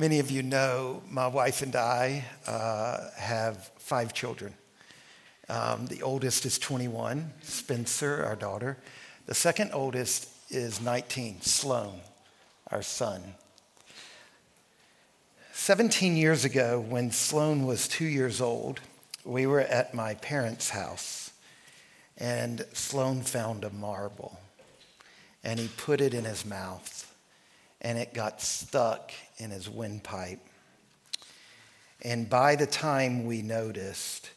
Many of you know my wife and I uh, have five children. Um, the oldest is 21, Spencer, our daughter. The second oldest is 19, Sloan, our son. 17 years ago, when Sloan was two years old, we were at my parents' house, and Sloan found a marble, and he put it in his mouth, and it got stuck in his windpipe. And by the time we noticed,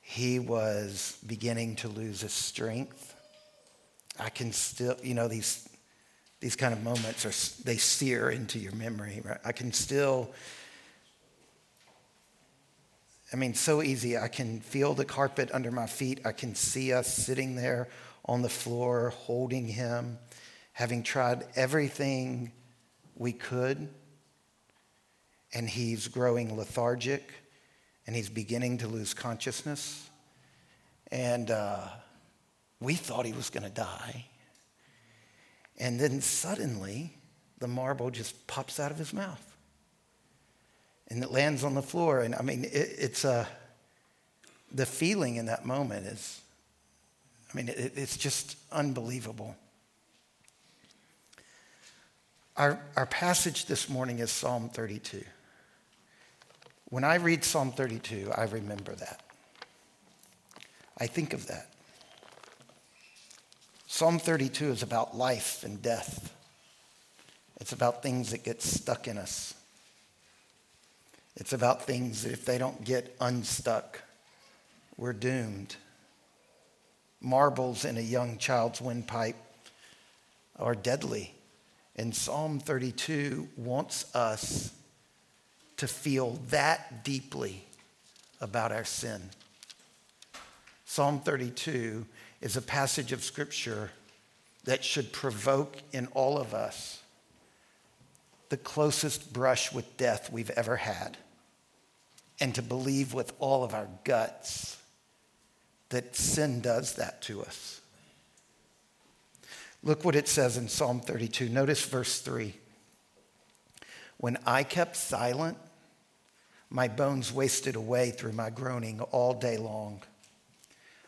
he was beginning to lose his strength. I can still, you know, these, these kind of moments are, they sear into your memory, right? I can still I mean, so easy. I can feel the carpet under my feet. I can see us sitting there on the floor holding him, having tried everything we could. And he's growing lethargic and he's beginning to lose consciousness. And uh, we thought he was going to die. And then suddenly, the marble just pops out of his mouth and it lands on the floor. And I mean, it, it's a, uh, the feeling in that moment is, I mean, it, it's just unbelievable. Our, our passage this morning is Psalm 32. When I read Psalm 32, I remember that. I think of that. Psalm 32 is about life and death. It's about things that get stuck in us. It's about things that if they don't get unstuck, we're doomed. Marbles in a young child's windpipe are deadly. And Psalm 32 wants us to feel that deeply about our sin. Psalm 32 is a passage of scripture that should provoke in all of us the closest brush with death we've ever had, and to believe with all of our guts that sin does that to us. Look what it says in Psalm 32. Notice verse 3. When I kept silent, my bones wasted away through my groaning all day long.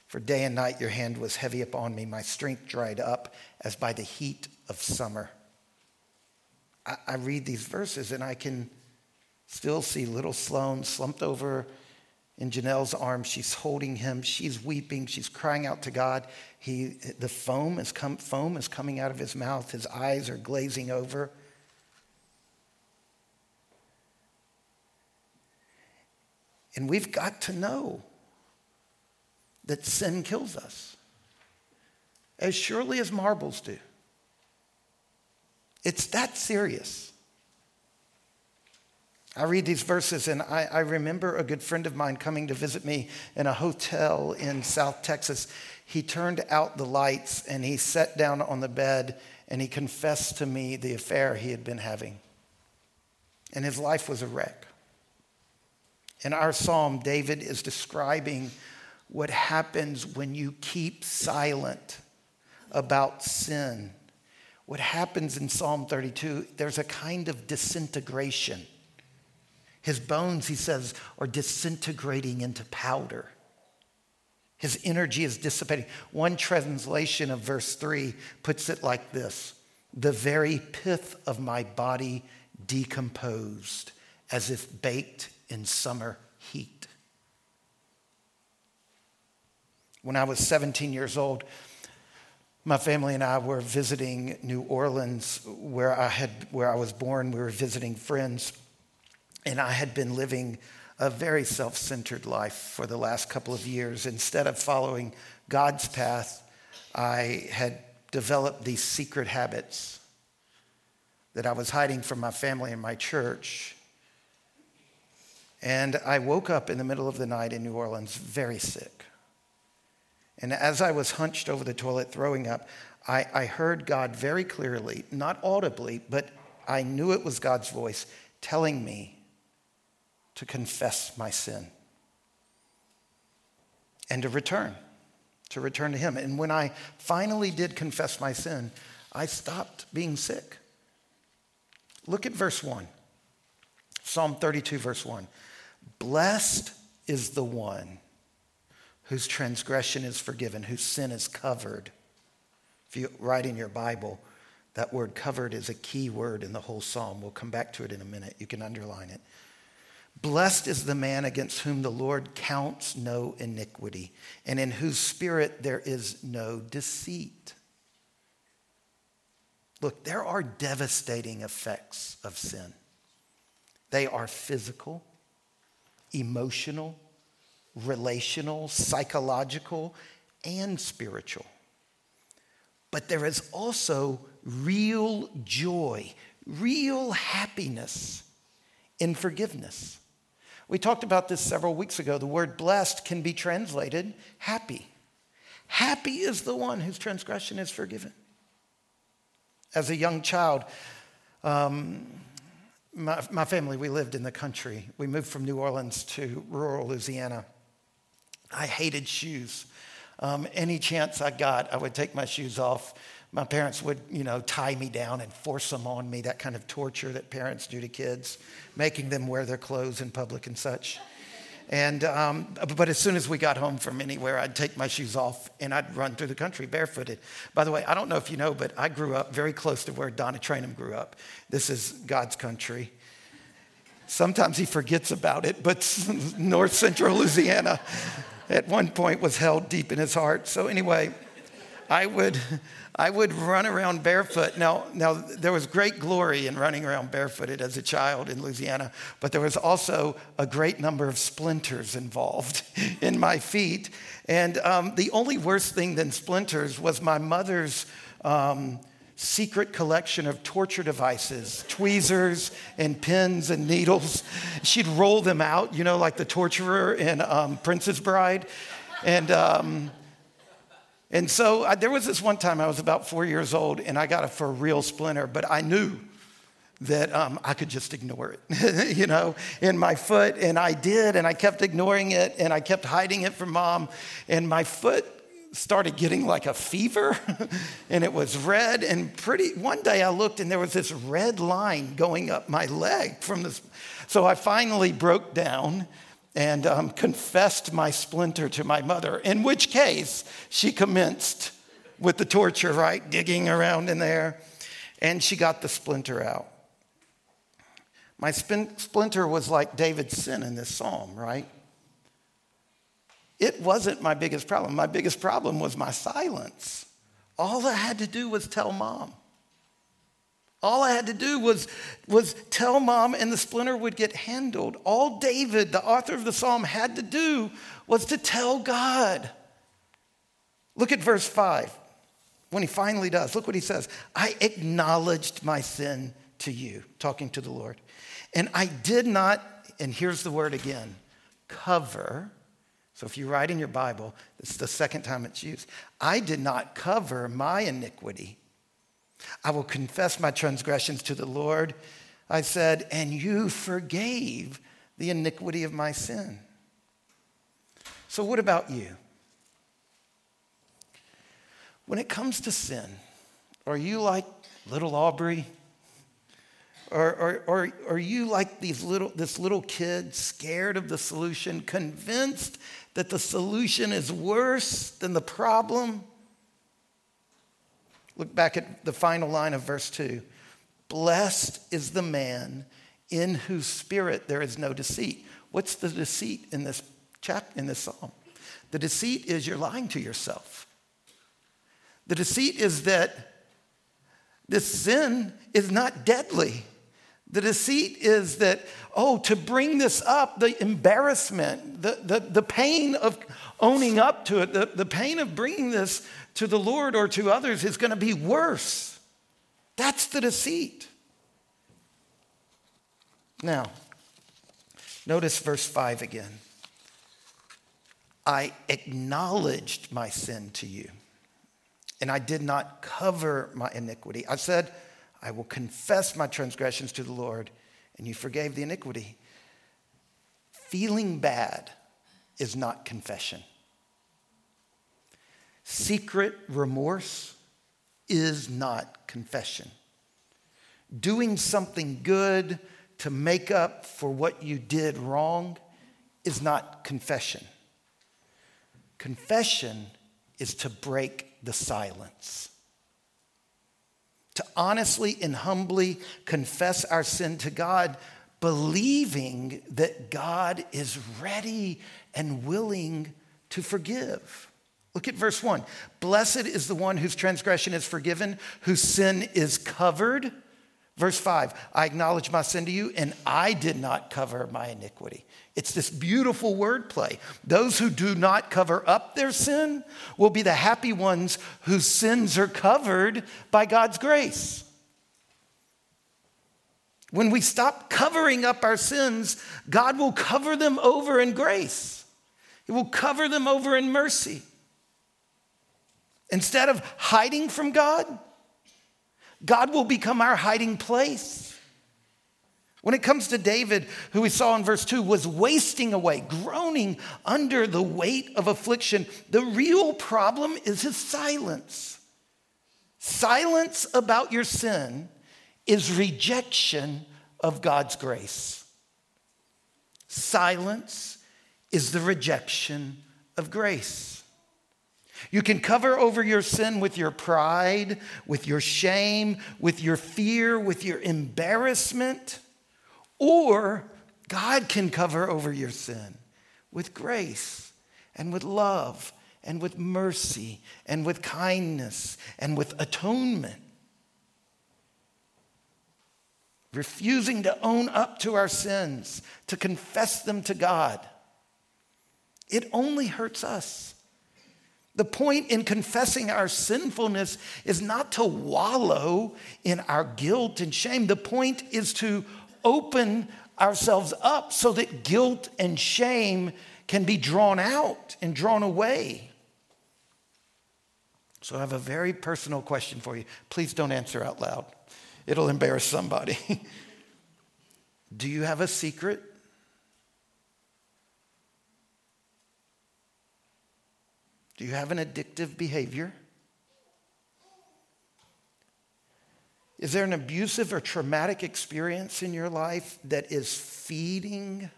For day and night your hand was heavy upon me, my strength dried up as by the heat of summer. I, I read these verses and I can still see little Sloan slumped over in Janelle's arms. She's holding him. She's weeping. She's crying out to God. He, the foam is, foam is coming out of his mouth. His eyes are glazing over. And we've got to know that sin kills us as surely as marbles do. It's that serious. I read these verses and I, I, remember a good friend of mine coming to visit me in a hotel in South Texas. He turned out the lights and he sat down on the bed and he confessed to me the affair he had been having. And his life was a wreck. In our psalm, David is describing what happens when you keep silent about sin what happens in Psalm 32, there's a kind of disintegration. His bones, he says, are disintegrating into powder. His energy is dissipating. One translation of verse 3 puts it like this The very pith of my body decomposed, as if baked in summer heat. When I was 17 years old, my family and I were visiting New Orleans, where I, had, where I was born. We were visiting friends, and I had been living a very self centered life for the last couple of years. Instead of following God's path, I had developed these secret habits that I was hiding from my family and my church. And I woke up in the middle of the night in New Orleans very sick. And as I was hunched over the toilet throwing up, I, I heard God very clearly, not audibly, but I knew it was God's voice telling me to confess my sin and to return, to return to Him. And when I finally did confess my sin, I stopped being sick. Look at verse 1. Psalm 32, verse 1. Blessed is the one whose transgression is forgiven, whose sin is covered. If you write in your Bible, that word covered is a key word in the whole psalm. We'll come back to it in a minute. You can underline it. Blessed is the man against whom the Lord counts no iniquity, and in whose spirit there is no deceit. Look, there are devastating effects of sin. They are physical, emotional, relational, psychological, and spiritual. But there is also real joy, real happiness in forgiveness. We talked about this several weeks ago. The word blessed can be translated happy. Happy is the one whose transgression is forgiven. As a young child, um, my, my family, we lived in the country. We moved from New Orleans to rural Louisiana. I hated shoes. Um, any chance I got, I would take my shoes off my parents would, you know, tie me down and force them on me, that kind of torture that parents do to kids, making them wear their clothes in public and such. And, um, but as soon as we got home from anywhere, I'd take my shoes off and I'd run through the country barefooted. By the way, I don't know if you know, but I grew up very close to where Donna Trainum grew up. This is God's country. Sometimes he forgets about it, but north central Louisiana at one point was held deep in his heart. So, anyway, I would, I would run around barefoot. Now, now, there was great glory in running around barefooted as a child in Louisiana, but there was also a great number of splinters involved in my feet. And um, the only worse thing than splinters was my mother's um, secret collection of torture devices tweezers and pins and needles. She'd roll them out, you know, like the torturer in um, Princess Bride. And, um, and so I, there was this one time I was about four years old and I got a for real splinter, but I knew that um, I could just ignore it, you know, in my foot. And I did, and I kept ignoring it and I kept hiding it from mom. And my foot started getting like a fever and it was red and pretty one day i looked and there was this red line going up my leg from this so i finally broke down and um, confessed my splinter to my mother, in which case she commenced with the torture, right? Digging around in there. And she got the splinter out. My spin- splinter was like David's sin in this psalm, right? It wasn't my biggest problem. My biggest problem was my silence. All I had to do was tell mom. All I had to do was, was tell mom, and the splinter would get handled. All David, the author of the psalm, had to do was to tell God. Look at verse 5 when he finally does. Look what he says I acknowledged my sin to you, talking to the Lord. And I did not, and here's the word again cover. So if you write in your Bible, is the second time it's used. I did not cover my iniquity I will confess my transgressions to the Lord. I said, and you forgave the iniquity of my sin. So, what about you? When it comes to sin, are you like little Aubrey? Or, or, or, are you like these little, this little kid, scared of the solution, convinced that the solution is worse than the problem? Look back at the final line of verse 2. Blessed is the man in whose spirit there is no deceit. What's the deceit in this chapter in this psalm? The deceit is you're lying to yourself. The deceit is that this sin is not deadly. The deceit is that, oh, to bring this up, the embarrassment, the, the, the pain of owning up to it, the, the pain of bringing this to the Lord or to others is going to be worse. That's the deceit. Now, notice verse 5 again. I acknowledged my sin to you, and I did not cover my iniquity. I said, I will confess my transgressions to the Lord, and you forgave the iniquity. Feeling bad is not confession. Secret remorse is not confession. Doing something good to make up for what you did wrong is not confession. Confession is to break the silence. To honestly and humbly confess our sin to God, believing that God is ready and willing to forgive. Look at verse 1. Blessed is the one whose transgression is forgiven, whose sin is covered. Verse 5 I acknowledge my sin to you, and I did not cover my iniquity. It's this beautiful wordplay. Those who do not cover up their sin will be the happy ones whose sins are covered by God's grace. When we stop covering up our sins, God will cover them over in grace, He will cover them over in mercy. Instead of hiding from God, God will become our hiding place. When it comes to David, who we saw in verse 2, was wasting away, groaning under the weight of affliction, the real problem is his silence. Silence about your sin is rejection of God's grace. Silence is the rejection of grace. You can cover over your sin with your pride, with your shame, with your fear, with your embarrassment, or God can cover over your sin with grace and with love and with mercy and with kindness and with atonement. Refusing to own up to our sins, to confess them to God, it only hurts us. The point in confessing our sinfulness is not to wallow in our guilt and shame. The point is to open ourselves up so that guilt and shame can be drawn out and drawn away. So I have a very personal question for you. Please don't answer out loud, it'll embarrass somebody. Do you have a secret? Do you have an addictive behavior? Is there an abusive or traumatic experience in your life that is feeding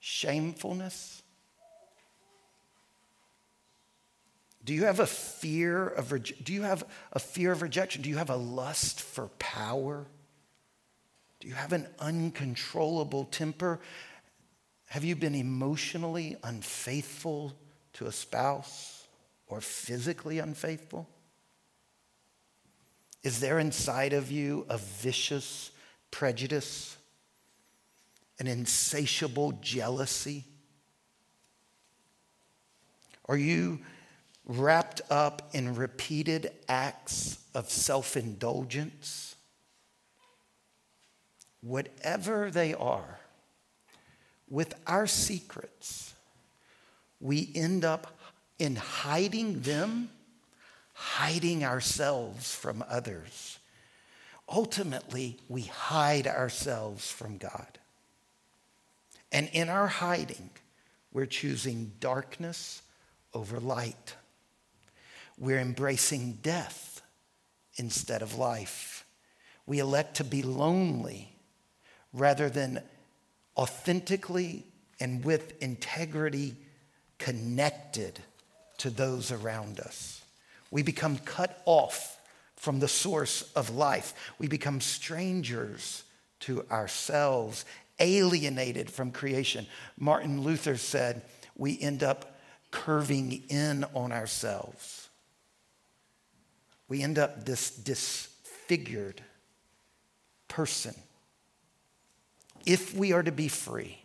shamefulness? Do you have a fear of do you have a fear of rejection? Do you have a lust for power? Do you have an uncontrollable temper? Have you been emotionally unfaithful to a spouse or physically unfaithful? Is there inside of you a vicious prejudice, an insatiable jealousy? Are you wrapped up in repeated acts of self indulgence? Whatever they are, with our secrets, we end up in hiding them, hiding ourselves from others. Ultimately, we hide ourselves from God. And in our hiding, we're choosing darkness over light. We're embracing death instead of life. We elect to be lonely rather than authentically and with integrity connected to those around us. We become cut off from the source of life. We become strangers to ourselves, alienated from creation. Martin Luther said, we end up curving in on ourselves. We end up this disfigured person. If we are to be free,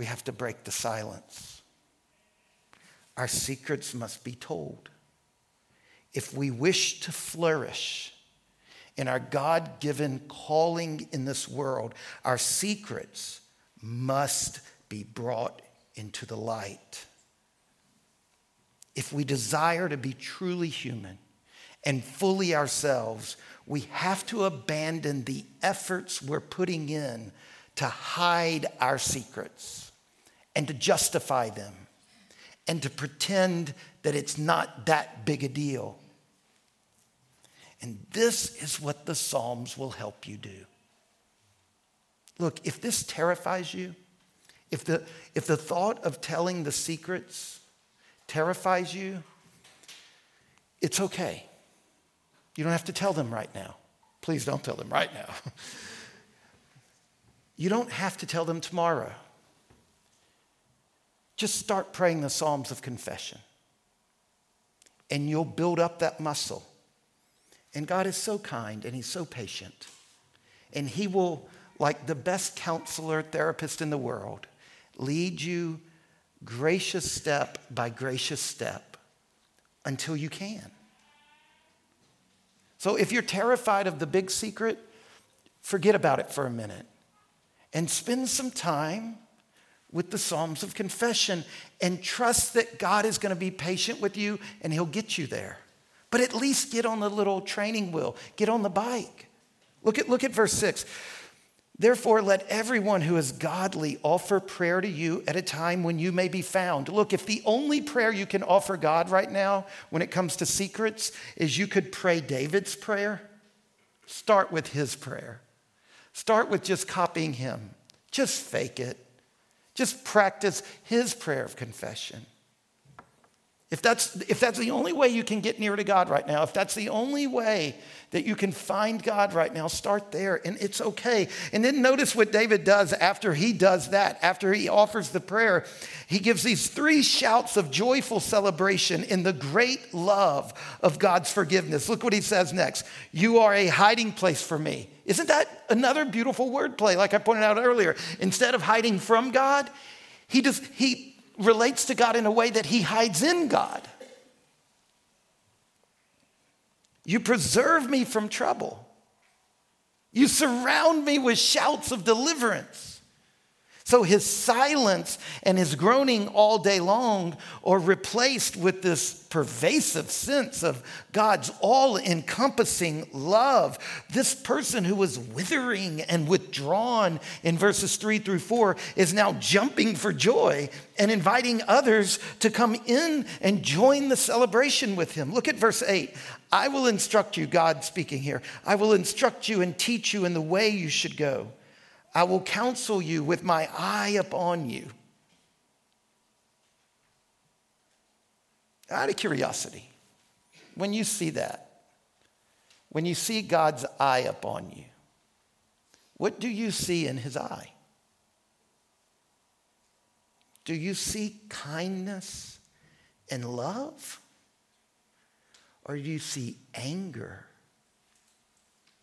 we have to break the silence. Our secrets must be told. If we wish to flourish in our God given calling in this world, our secrets must be brought into the light. If we desire to be truly human and fully ourselves, we have to abandon the efforts we're putting in to hide our secrets and to justify them and to pretend that it's not that big a deal. And this is what the Psalms will help you do. Look, if this terrifies you, if the, if the thought of telling the secrets terrifies you, it's okay. You don't have to tell them right now. Please don't tell them right now. you don't have to tell them tomorrow. Just start praying the Psalms of confession, and you'll build up that muscle. And God is so kind and He's so patient. And He will, like the best counselor, therapist in the world, lead you gracious step by gracious step until you can. So if you're terrified of the big secret, forget about it for a minute and spend some time with the Psalms of Confession and trust that God is going to be patient with you and He'll get you there. But at least get on the little training wheel, get on the bike. Look at, look at verse 6. Therefore, let everyone who is godly offer prayer to you at a time when you may be found. Look, if the only prayer you can offer God right now when it comes to secrets is you could pray David's prayer, start with his prayer. Start with just copying him. Just fake it. Just practice his prayer of confession. If that's, if that's the only way you can get near to God right now, if that's the only way that you can find God right now, start there and it's okay. And then notice what David does after he does that, after he offers the prayer. He gives these three shouts of joyful celebration in the great love of God's forgiveness. Look what he says next You are a hiding place for me. Isn't that another beautiful wordplay, like I pointed out earlier? Instead of hiding from God, he, does, he relates to God in a way that he hides in God. You preserve me from trouble. You surround me with shouts of deliverance. So his silence and his groaning all day long are replaced with this pervasive sense of God's all encompassing love. This person who was withering and withdrawn in verses three through four is now jumping for joy and inviting others to come in and join the celebration with him. Look at verse eight. I will instruct you, God speaking here, I will instruct you and teach you in the way you should go. I will counsel you with my eye upon you. Out of curiosity, when you see that, when you see God's eye upon you, what do you see in his eye? Do you see kindness and love? Or do you see anger,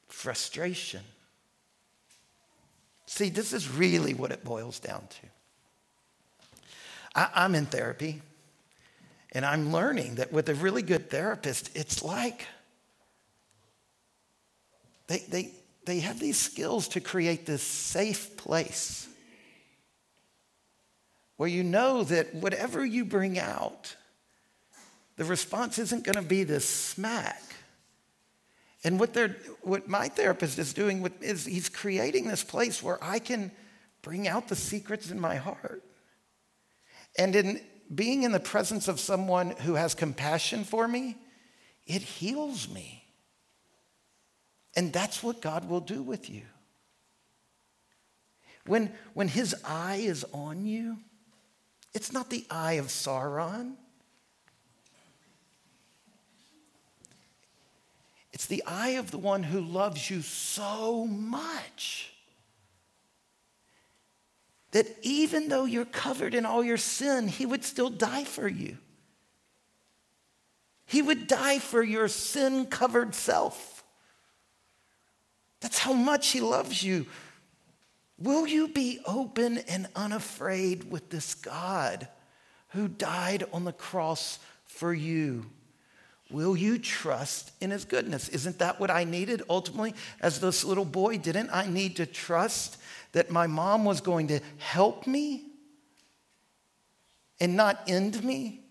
frustration? See, this is really what it boils down to. I, am in therapy, and I'm learning that with a really good therapist, it's like they, they, they have these skills to create this safe place where you know that whatever you bring out, the response isn't going to be this smack. And what, they're, what my therapist is doing with, is he's creating this place where I can bring out the secrets in my heart. And in being in the presence of someone who has compassion for me, it heals me. And that's what God will do with you. When, when his eye is on you, it's not the eye of Sauron. It's the eye of the one who loves you so much that even though you're covered in all your sin, he would still die for you. He would die for your sin covered self. That's how much he loves you. Will you be open and unafraid with this God who died on the cross for you? Will you trust in his goodness? Isn't that what I needed ultimately as this little boy? Didn't I need to trust that my mom was going to help me and not end me?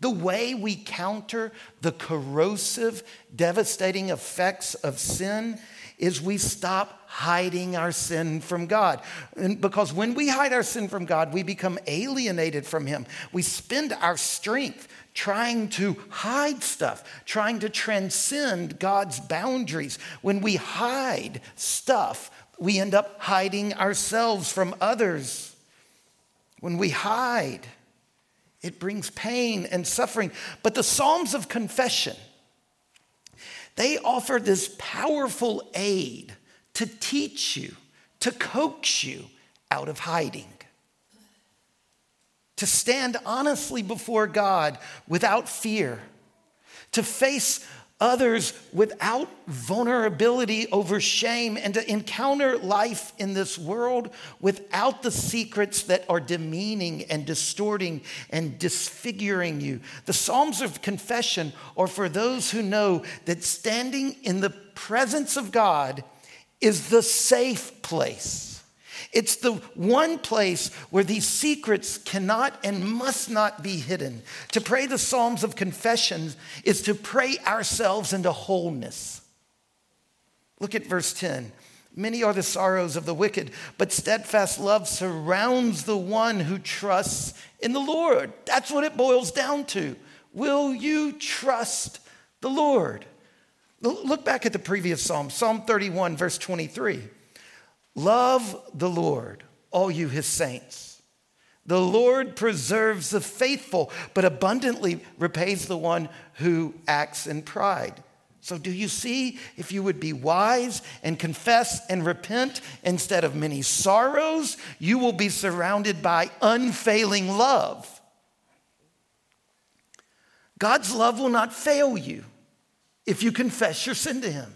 The way we counter the corrosive, devastating effects of sin is we stop hiding our sin from God. And because when we hide our sin from God, we become alienated from Him. We spend our strength trying to hide stuff, trying to transcend God's boundaries. When we hide stuff we end up hiding ourselves from others. When we hide, it brings pain and suffering. But the Psalms of Confession, they offer this powerful aid to teach you, to coax you out of hiding, to stand honestly before God without fear, to face others without vulnerability over shame, and to encounter life in this world without the secrets that are demeaning and distorting and disfiguring you. The Psalms of Confession are for those who know that standing in the presence of God is the safe place it's the one place where these secrets cannot and must not be hidden. To pray the Psalms of Confession is to pray ourselves into wholeness. Look at verse 10. Many are the sorrows of the wicked, but steadfast love surrounds the one who trusts in the Lord. That's what it boils down to. Will you trust the Lord? Look back at the previous psalm, Psalm 31, verse 23. Love the Lord, all you his saints. The Lord preserves the faithful, but abundantly repays the one who acts in pride. So, do you see if you would be wise and confess and repent instead of many sorrows, you will be surrounded by unfailing love. God's love will not fail you if you confess your sin to Him.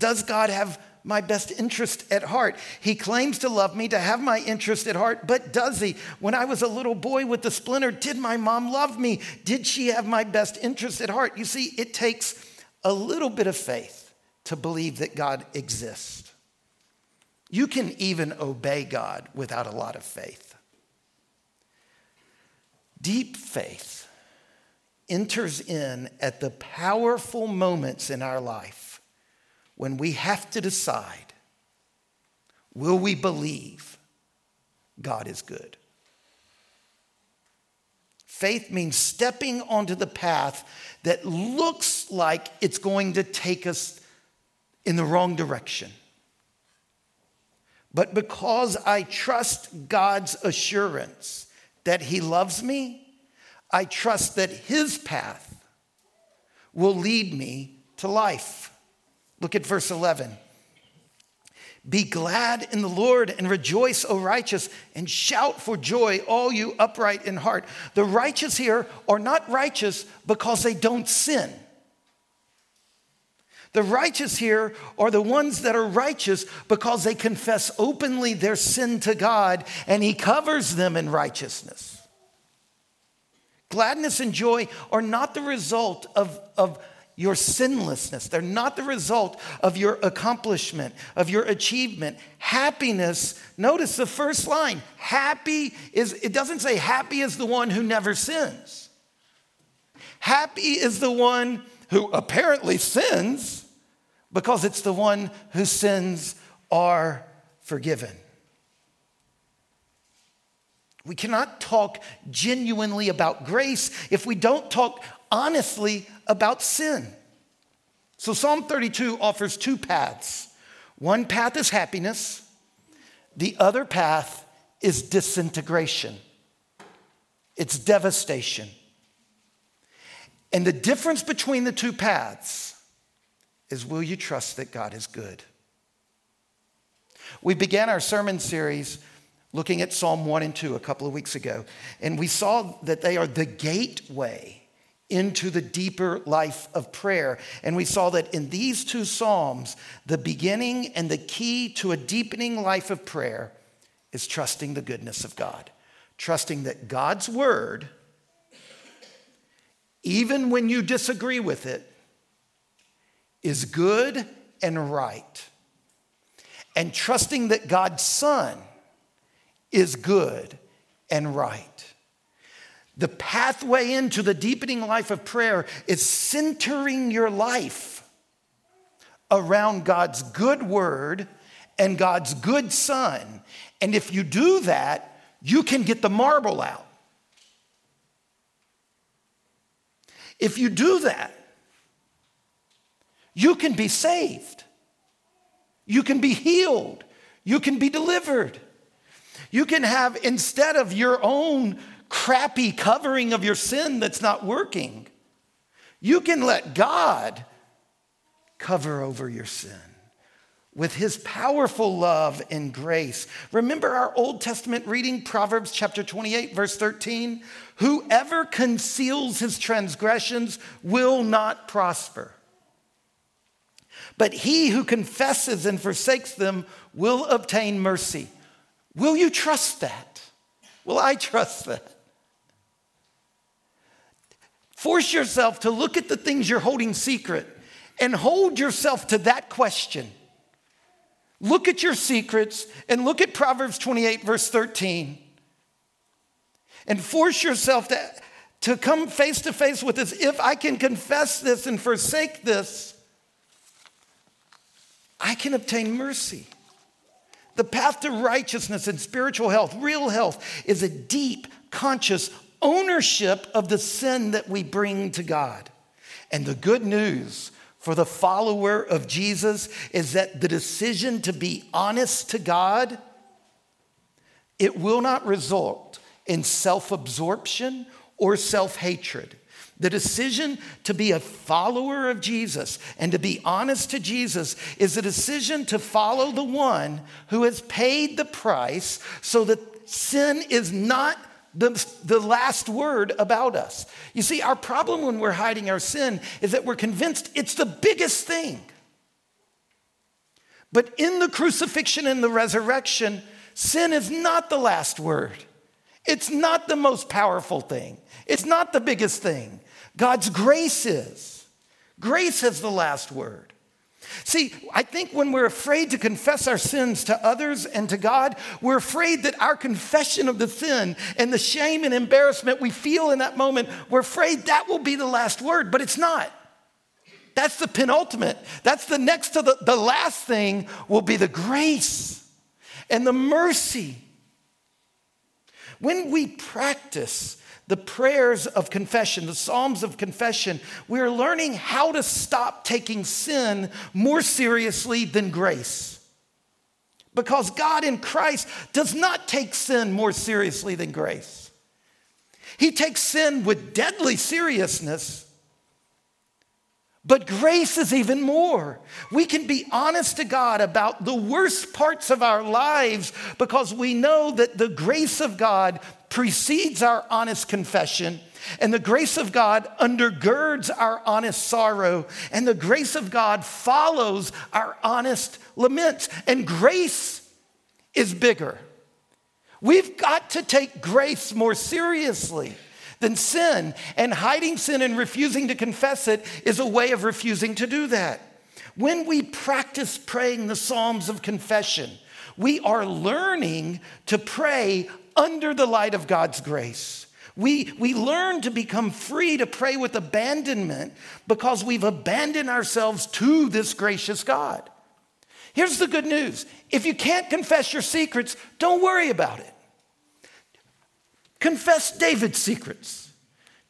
Does God have my best interest at heart? He claims to love me, to have my interest at heart, but does he? When I was a little boy with the splinter, did my mom love me? Did she have my best interest at heart? You see, it takes a little bit of faith to believe that God exists. You can even obey God without a lot of faith. Deep faith enters in at the powerful moments in our life when we have to decide will we believe God is good? Faith means stepping onto the path that looks like it's going to take us in the wrong direction. But because I trust God's assurance that He loves me, I trust that His path will lead me to life. Look at verse 11. Be glad in the Lord and rejoice, O righteous, and shout for joy, all you upright in heart. The righteous here are not righteous because they don't sin. The righteous here are the ones that are righteous because they confess openly their sin to God and He covers them in righteousness. Gladness and joy are not the result of, of your sinlessness. They're not the result of your accomplishment, of your achievement. Happiness, notice the first line happy is, it doesn't say happy is the one who never sins. Happy is the one who apparently sins because it's the one whose sins are forgiven. We cannot talk genuinely about grace if we don't talk honestly about sin. So, Psalm 32 offers two paths. One path is happiness, the other path is disintegration, it's devastation. And the difference between the two paths is will you trust that God is good? We began our sermon series looking at Psalm 1 and 2 a couple of weeks ago, and we saw that they are the gateway into the deeper life of prayer. And we saw that in these two Psalms, the beginning and the key to a deepening life of prayer is trusting the goodness of God, trusting that God's word, even when you disagree with it, is good and right. And trusting that God's Son is good and right. The pathway into the deepening life of prayer is centering your life around God's good word and God's good son. And if you do that, you can get the marble out. If you do that, you can be saved. You can be healed. You can be delivered. You can have, instead of your own crappy covering of your sin that's not working, you can let God cover over your sin with his powerful love and grace. Remember our Old Testament reading, Proverbs chapter 28, verse 13? Whoever conceals his transgressions will not prosper. But he who confesses and forsakes them will obtain mercy. Will you trust that? Will I trust that? Force yourself to look at the things you're holding secret and hold yourself to that question. Look at your secrets and look at Proverbs 28, verse 13, and force yourself to, to come face to face with this. If I can confess this and forsake this, I can obtain mercy. The path to righteousness and spiritual health, real health, is a deep, conscious ownership of the sin that we bring to God. And the good news for the follower of Jesus is that the decision to be honest to God it will not result in self-absorption or self-hatred. The decision to be a follower of Jesus and to be honest to Jesus is a decision to follow the one who has paid the price so that sin is not the, the last word about us. You see, our problem when we're hiding our sin is that we're convinced it's the biggest thing. But in the crucifixion and the resurrection, sin is not the last word. It's not the most powerful thing. It's not the biggest thing. God's grace is. Grace has the last word. See, I think when we're afraid to confess our sins to others and to God, we're afraid that our confession of the sin and the shame and embarrassment we feel in that moment, we're afraid that will be the last word, but it's not. That's the penultimate. That's the next to the, the last thing will be the grace and the mercy. When we practice the prayers of confession, the Psalms of confession, we're learning how to stop taking sin more seriously than grace. Because God in Christ does not take sin more seriously than grace. He takes sin with deadly seriousness. But grace is even more. We can be honest to God about the worst parts of our lives because we know that the grace of God precedes our honest confession, and the grace of God undergirds our honest sorrow, and the grace of God follows our honest laments. And grace is bigger. We've got to take grace more seriously than sin, and hiding sin and refusing to confess it is a way of refusing to do that. When we practice praying the Psalms of confession, we are learning to pray under the light of God's grace. We, we learn to become free to pray with abandonment because we've abandoned ourselves to this gracious God. Here's the good news if you can't confess your secrets, don't worry about it. Confess David's secrets.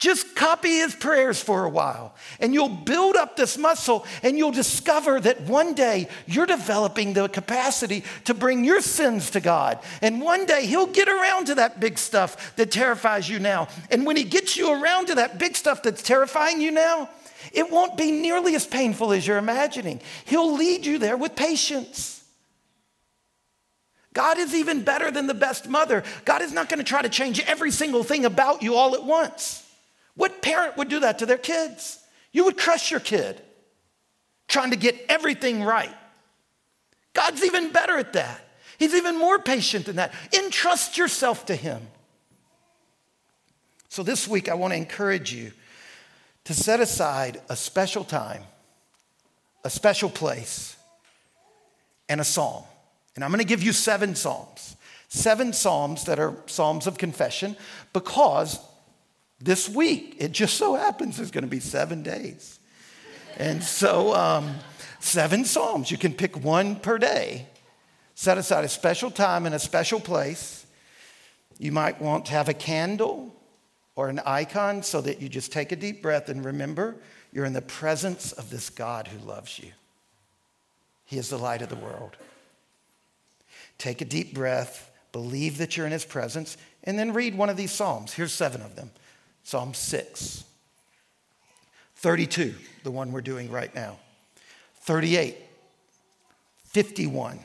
Just copy his prayers for a while, and you'll build up this muscle, and you'll discover that one day you're developing the capacity to bring your sins to God. And one day he'll get around to that big stuff that terrifies you now. And when he gets you around to that big stuff that's terrifying you now, it won't be nearly as painful as you're imagining. He'll lead you there with patience. God is even better than the best mother. God is not going to try to change every single thing about you all at once. What parent would do that to their kids? You would crush your kid trying to get everything right. God's even better at that. He's even more patient than that. Entrust yourself to Him. So, this week, I want to encourage you to set aside a special time, a special place, and a psalm. And I'm going to give you seven psalms. Seven psalms that are psalms of confession because this week. It just so happens there's going to be seven days. And so, um, seven Psalms. You can pick one per day. Set aside a special time in a special place. You might want to have a candle or an icon so that you just take a deep breath and remember you're in the presence of this God who loves you. He is the light of the world. Take a deep breath, believe that you're in His presence, and then read one of these Psalms. Here's seven of them. Psalm 6, 32, the one we're doing right now, 38, 51,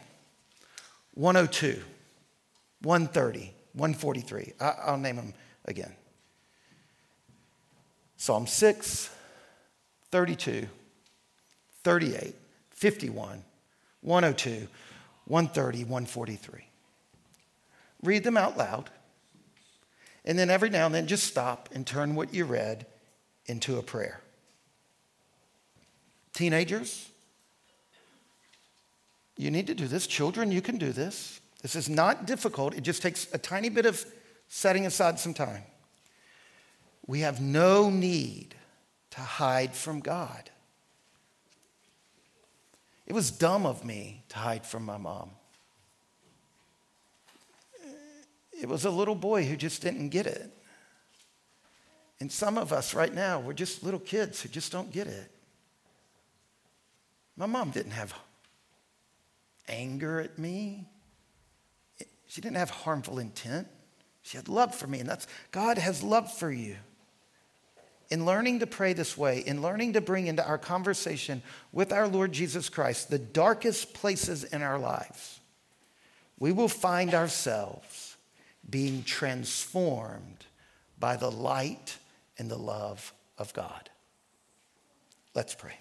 102, 130, 143. I'll name them again. Psalm 6, 32, 38, 51, 102, 130, 143. Read them out loud. And then every now and then just stop and turn what you read into a prayer. Teenagers, you need to do this. Children, you can do this. This is not difficult, it just takes a tiny bit of setting aside some time. We have no need to hide from God. It was dumb of me to hide from my mom. It was a little boy who just didn't get it. And some of us right now, we're just little kids who just don't get it. My mom didn't have anger at me. She didn't have harmful intent. She had love for me, and that's God has love for you. In learning to pray this way, in learning to bring into our conversation with our Lord Jesus Christ the darkest places in our lives, we will find ourselves being transformed by the light and the love of God. Let's pray.